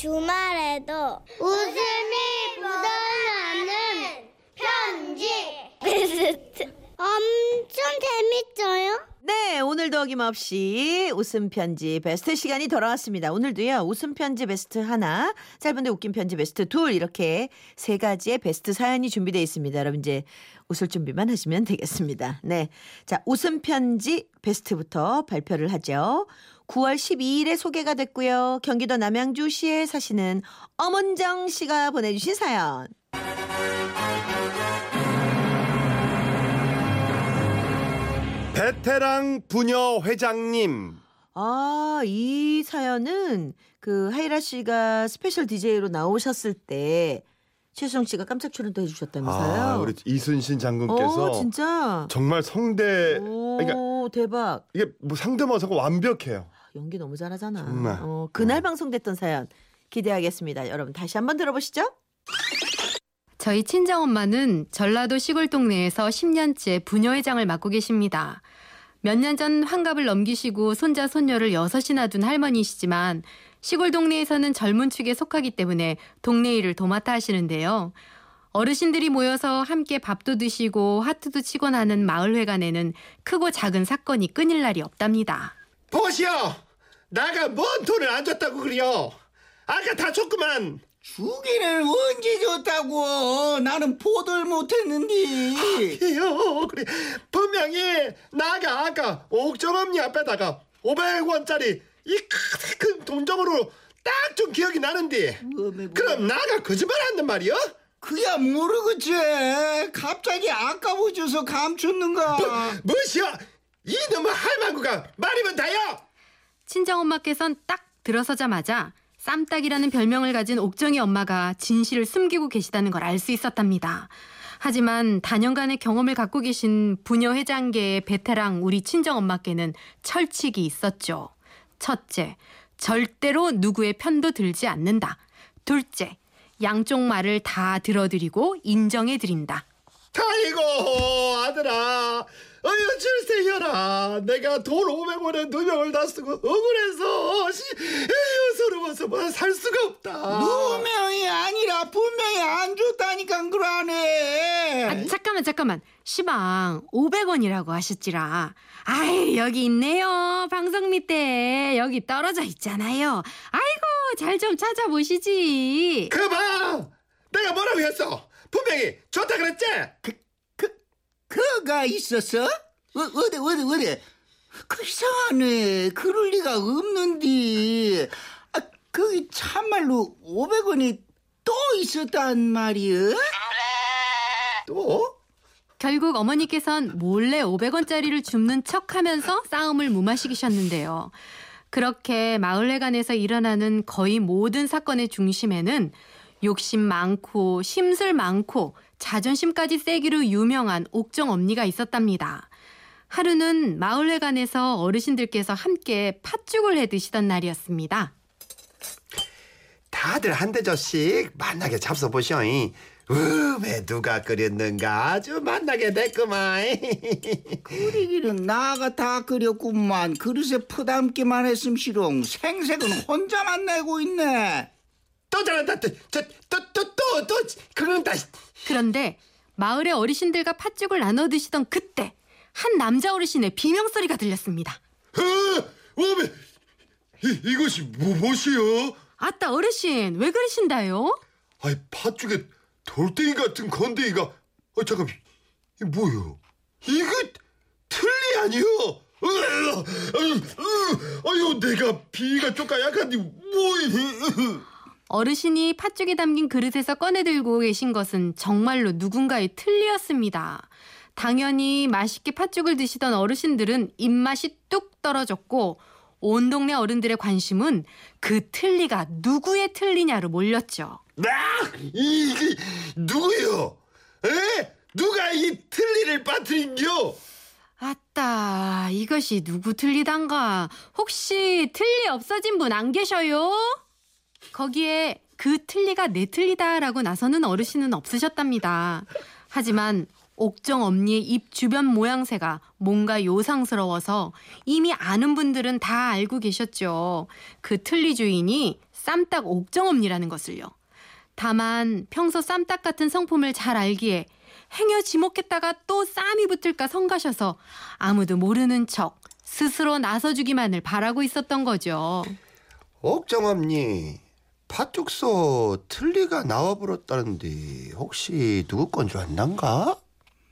주말에도 웃음이 묻어나는 편지 베스트 엄청 재밌어요. 네, 오늘도 어김없이 웃음 편지 베스트 시간이 돌아왔습니다. 오늘도요, 웃음 편지 베스트 하나, 짧은데 웃긴 편지 베스트 둘, 이렇게 세 가지의 베스트 사연이 준비되어 있습니다. 여러분 이제 웃을 준비만 하시면 되겠습니다. 네. 자, 웃음 편지 베스트부터 발표를 하죠. 9월 12일에 소개가 됐고요. 경기도 남양주시에 사시는 엄은정 씨가 보내주신 사연. 베테랑 부녀 회장님. 아, 이 사연은 그 하희라 씨가 special DJ로 나오셨을 때 최수정 씨가 깜짝 출연도 해주셨다면서요? 아, 우리 이순신 장군께서 오, 진짜. 정말 성대 오, 그러니까 대박. 이게 뭐 성대모사가 완벽해요. 연기 너무 잘하잖아. 정말. 어, 그날 음. 방송됐던 사연 기대하겠습니다. 여러분 다시 한번 들어보시죠. 저희 친정엄마는 전라도 시골 동네에서 10년째 부녀회장을 맡고 계십니다. 몇 년 전 환갑을 넘기시고 손자 손녀를 여섯이나 둔 할머니시지만 시골 동네에서는 젊은 축에 속하기 때문에 동네 일을 도맡아 하시는데요. 어르신들이 모여서 함께 밥도 드시고 하트도 치곤 하는 마을회관에는 크고 작은 사건이 끊일 날이 없답니다. 보시오. 나가 뭔 돈을 안 줬다고 그래요 아까 다 줬구만. 주기는 언제 줬다고? 나는 보들 못했는데. 이요. 그래 분명히 나가 아까 옥정엄니 앞에다가 500원짜리 이큰 돈정으로 딱 좀 기억이 나는데. 그럼 나가 거짓말 한단 말이야? 그야 모르겠지. 갑자기 아까워져서 감췄는가. 무엇이여 이놈의 할망구가 말이면 다요 친정엄마께선 딱 들어서자마자 쌈딱이라는 별명을 가진 옥정이 엄마가 진실을 숨기고 계시다는 걸 알 수 있었답니다. 하지만 다년간의 경험을 갖고 계신 부녀 회장계의 베테랑 우리 친정엄마께는 철칙이 있었죠. 첫째, 절대로 누구의 편도 들지 않는다. 둘째, 양쪽 말을 다 들어드리고 인정해드린다. 아이고 아들아 줄세여라. 내가 돈 500원에 두 명을 다 쓰고 억울해서 시, 에휴 서러워서 뭐살 수가 없다. 누명이 아니라 분명히 안 줬다니까 그러네 아, 잠깐만 잠깐만. 시방 500원이라고 하셨지라. 아이 여기 있네요. 방송 밑에. 여기 떨어져 있잖아요. 아이고 잘 좀 찾아보시지. 그봐 내가 뭐라고 했어? 분명히 좋다 그랬지? 그, 그가 있었어? 어, 어디 어디 어디 그 이상하네 그럴 리가 없는데 아, 거기 참말로 500원이 또 있었단 말이야? 또? 결국 어머니께선 몰래 500원짜리를 줍는 척하면서 싸움을 무마시키셨는데요. 그렇게 마을회관에서 일어나는 거의 모든 사건의 중심에는 욕심 많고 심술 많고 자존심까지 세기로 유명한 옥정 엄니가 있었답니다. 하루는 마을회관에서 어르신들께서 함께 팥죽을 해 드시던 날이었습니다. 다들 한 대접씩 만나게 잡숴보시오잉. 음에 누가 끓였는가 아주 만나게 됐구만. 끓이기는 나가 다 끓였구만. 그릇에 퍼담기만 했음 시롱. 생색은 혼자만 내고 있네. 또 잘한다. 또또또또또 그런다. 그런데 마을의 어르신들과 팥죽을 나눠 드시던 그때 한 남자 어르신의 비명 소리가 들렸습니다. 어, 어메 이, 이것이 뭐, 무엇이요? 아따 어르신 왜 그러신다요? 아이 팥죽에 돌덩이 같은 건데기가 어 잠깐 이 뭐요? 이거 틀리 아니요? 으, 아유, 내가 비가 쪼까 약한데 뭐 어르신이 팥죽에 담긴 그릇에서 꺼내 들고 계신 것은 정말로 누군가의 틀리였습니다. 당연히 맛있게 팥죽을 드시던 어르신들은 입맛이 뚝 떨어졌고 온 동네 어른들의 관심은 그 틀니가 누구의 틀니냐로 몰렸죠. 아, 이게 누구요? 에? 누가 이 틀니를 빠뜨린겨? 아따, 이것이 누구 틀리단가? 혹시 틀리 없어진 분 안 계셔요? 거기에 그 틀리가 내 틀리다라고 나서는 어르신은 없으셨답니다. 하지만 옥정 엄니의 입 주변 모양새가 뭔가 요상스러워서 이미 아는 분들은 다 알고 계셨죠. 그 틀니 주인이 쌈딱 옥정 엄니라는 것을요. 다만 평소 쌈딱 같은 성품을 잘 알기에 행여 지목했다가 또 쌈이 붙을까 성가셔서 아무도 모르는 척 스스로 나서주기만을 바라고 있었던 거죠. 옥정엄니 파죽소 틀리가 나와버렸다는데 혹시 누구 건 줄 안단가?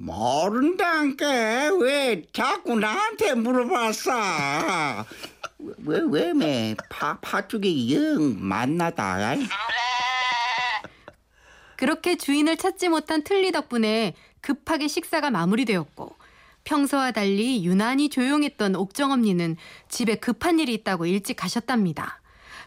모른다니까 왜 자꾸 나한테 물어봤어? 왜 왜매 파파쪽에 영 만나다. 그렇게 주인을 찾지 못한 틀리 덕분에 급하게 식사가 마무리되었고 평소와 달리 유난히 조용했던 옥정 엄니는 집에 급한 일이 있다고 일찍 가셨답니다.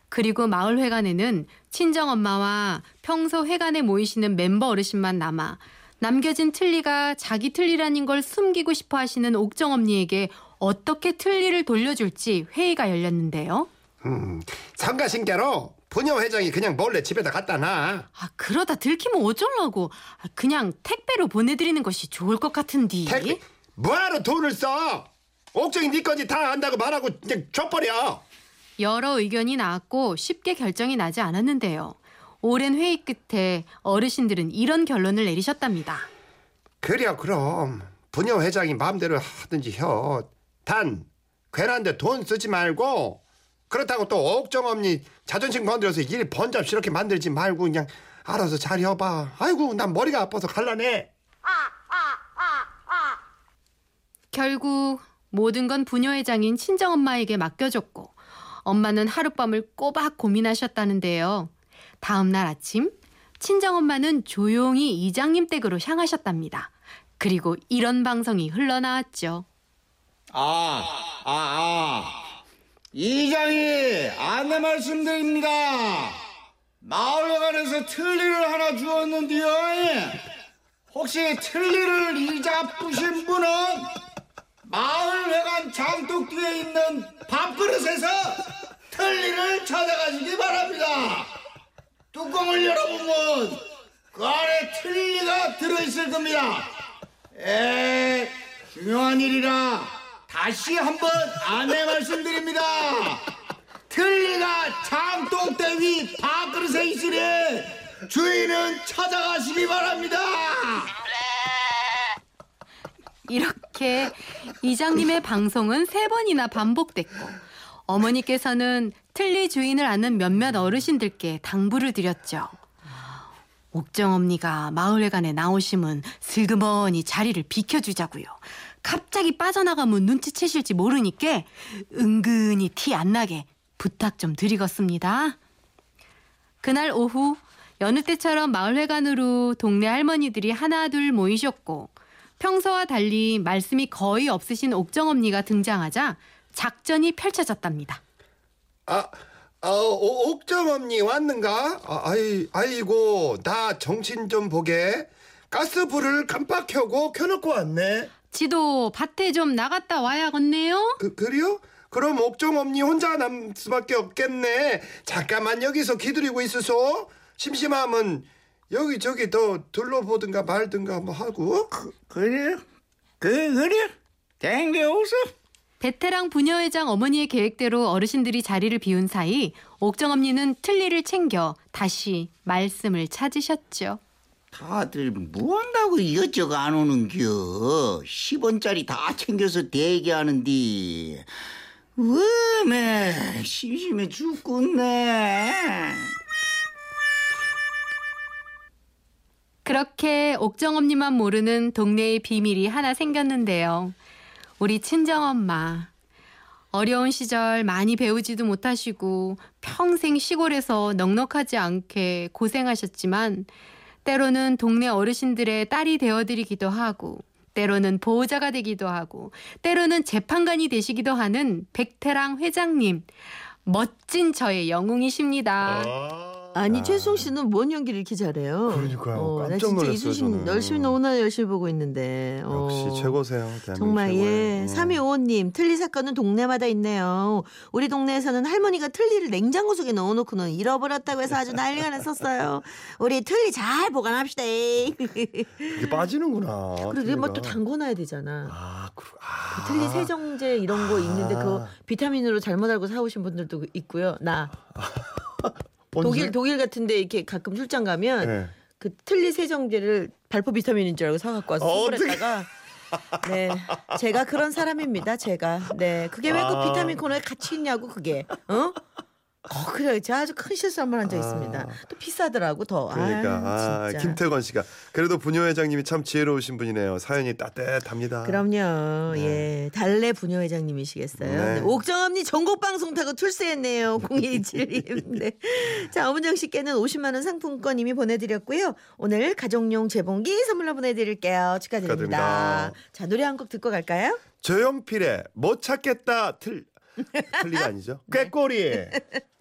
그리고 마을 회관에는 친정 엄마와 평소 회관에 모이시는 멤버 어르신만 남아 남겨진 틀리가 자기 틀리라는 걸 숨기고 싶어 하시는 옥정 엄니에게 어떻게 틀리를 돌려줄지 회의가 열렸는데요. 음, 상가신께로 부녀 회장이 그냥 몰래 집에다 갖다 놔. 아, 그러다 들키면 어쩌려고. 아, 그냥 택배로 보내드리는 것이 좋을 것 같은디. 택배 뭐하러 돈을 써? 옥정이 네 건지 다 안다고 말하고 그냥 줘버려. 여러 의견이 나왔고 쉽게 결정이 나지 않았는데요. 오랜 회의 끝에 어르신들은 이런 결론을 내리셨답니다. 그래요 그럼 부녀 회장이 마음대로 하든지 혀. 단 괜한데 돈 쓰지 말고 그렇다고 또 옥정엄니 자존심 건드려서 일 번잡스럽게 만들지 말고 그냥 알아서 잘 해봐. 아이고 난 머리가 아파서 갈라네. 결국 모든 건 부녀회장인 친정엄마에게 맡겨졌고 엄마는 하룻밤을 꼬박 고민하셨다는데요. 다음 날 아침 친정엄마는 조용히 이장님 댁으로 향하셨답니다. 그리고 이런 방송이 흘러나왔죠. 아, 아, 아. 이장이 안내 말씀드립니다. 마을회관에서 틀니를 하나 주었는데요. 혹시 틀니를 뿌신 분은 마을회관 장독 뒤에 있는 밥그릇에서 틀니를 찾아가시기 바랍니다. 뚜껑을 열어보면 그 안에 틀니가 들어있을 겁니다. 에, 중요한 일이라 다시 한번 안내 말씀드립니다. 틀니가 장독대 위 밥그릇에 있으니 주인은 찾아가시기 바랍니다. 이렇게 이장님의 방송은 세 번이나 반복됐고 어머니께서는 틀리 주인을 아는 몇몇 어르신들께 당부를 드렸죠. 옥정엄니가 마을회관에 나오시면 슬그머니 자리를 비켜주자고요. 갑자기 빠져나가면 눈치채실지 모르니까 은근히 티 안 나게 부탁 좀 드리겠습니다. 그날 오후 여느 때처럼 마을회관으로 동네 할머니들이 하나둘 모이셨고 평소와 달리 말씀이 거의 없으신 옥정엄니가 등장하자 작전이 펼쳐졌답니다. 아, 아 오- 옥정엄니 왔는가? 아, 아이, 아이고 나 정신 좀 보게. 가스불을 깜빡 켜고 켜놓고 왔네. 지도 밭에 좀 나갔다 와야겠네요. 그 그래요? 그럼 옥정엄니 혼자 남 수밖에 없겠네. 잠깐만 여기서 기다리고 있으소. 심심하면 여기 저기 더 둘러보든가 말든가 뭐 하고. 그래? 그, 그래? 댕겨오소. 베테랑 부녀회장 어머니의 계획대로 어르신들이 자리를 비운 사이 옥정 엄니는 틀니를 챙겨 다시 말씀을 찾으셨죠. 다들 뭐 한다고 이것저것 안 오는겨? 10원짜리 다 챙겨서 대기하는디. 왜매 심심해 죽겠네. 그렇게 옥정엄니만 모르는 동네의 비밀이 하나 생겼는데요. 우리 친정엄마. 어려운 시절 많이 배우지도 못하시고 평생 시골에서 넉넉하지 않게 고생하셨지만 때로는 동네 어르신들의 딸이 되어드리기도 하고 때로는 보호자가 되기도 하고 때로는 재판관이 되시기도 하는 백태랑 회장님. 멋진 저의 영웅이십니다. 아. 아니 아. 최수홍 씨는 뭔 연기를 이렇게 잘해요? 그러니까요. 어, 나 깜짝 놀랐어요, 이순신 저는. 열심히 너무나 열심히 보고 있는데. 어. 역시 최고세요. 정말 예. 최고예요. 어. 3255님 틀리 사건은 동네마다 있네요. 우리 동네에서는 할머니가 틀리를 냉장고 속에 넣어놓고는 잃어버렸다고 해서 아주 난리가 났었어요. 우리 틀리 잘 보관합시다. 이게 빠지는구나. 그리고 뭐또 틀리가. 담궈놔야 되잖아. 아, 그러, 아. 틀리 세정제 이런 거 있는데 그거 아. 비타민으로 잘못 알고 사오신 분들도 있고요. 나? 독일 독일 같은데 이렇게 가끔 출장 가면 네. 그 틀리 세정제를 발포 비타민인 줄 알고 사갖고 와서 어, 선물했다가 네 제가 그런 사람입니다 제가 네 그게 왜그 아. 비타민 코너에 같이 있냐고 그게 어? 어 그래 제가 아주 큰 실수 한 번 한 적 있습니다 또 비싸더라고 더 그러니까 아, 아. 김태건 씨가 그래도 부녀 회장님이 참 지혜로우신 분이네요. 사연이 따뜻합니다. 그럼요. 예. 달래 부녀회장님이시겠어요. 네. 네. 옥정언니 전국방송 타고 출세했네요. 0127님. 네. 자, 어문정 씨께는 50만 원 상품권 이미 보내드렸고요. 오늘 가족용 재봉기 선물로 보내드릴게요. 축하드립니다. 축하드립니다. 자, 노래 한 곡 듣고 갈까요? 조용필의 못 찾겠다 틀 틀리가 아니죠? 네. 꾀꼬리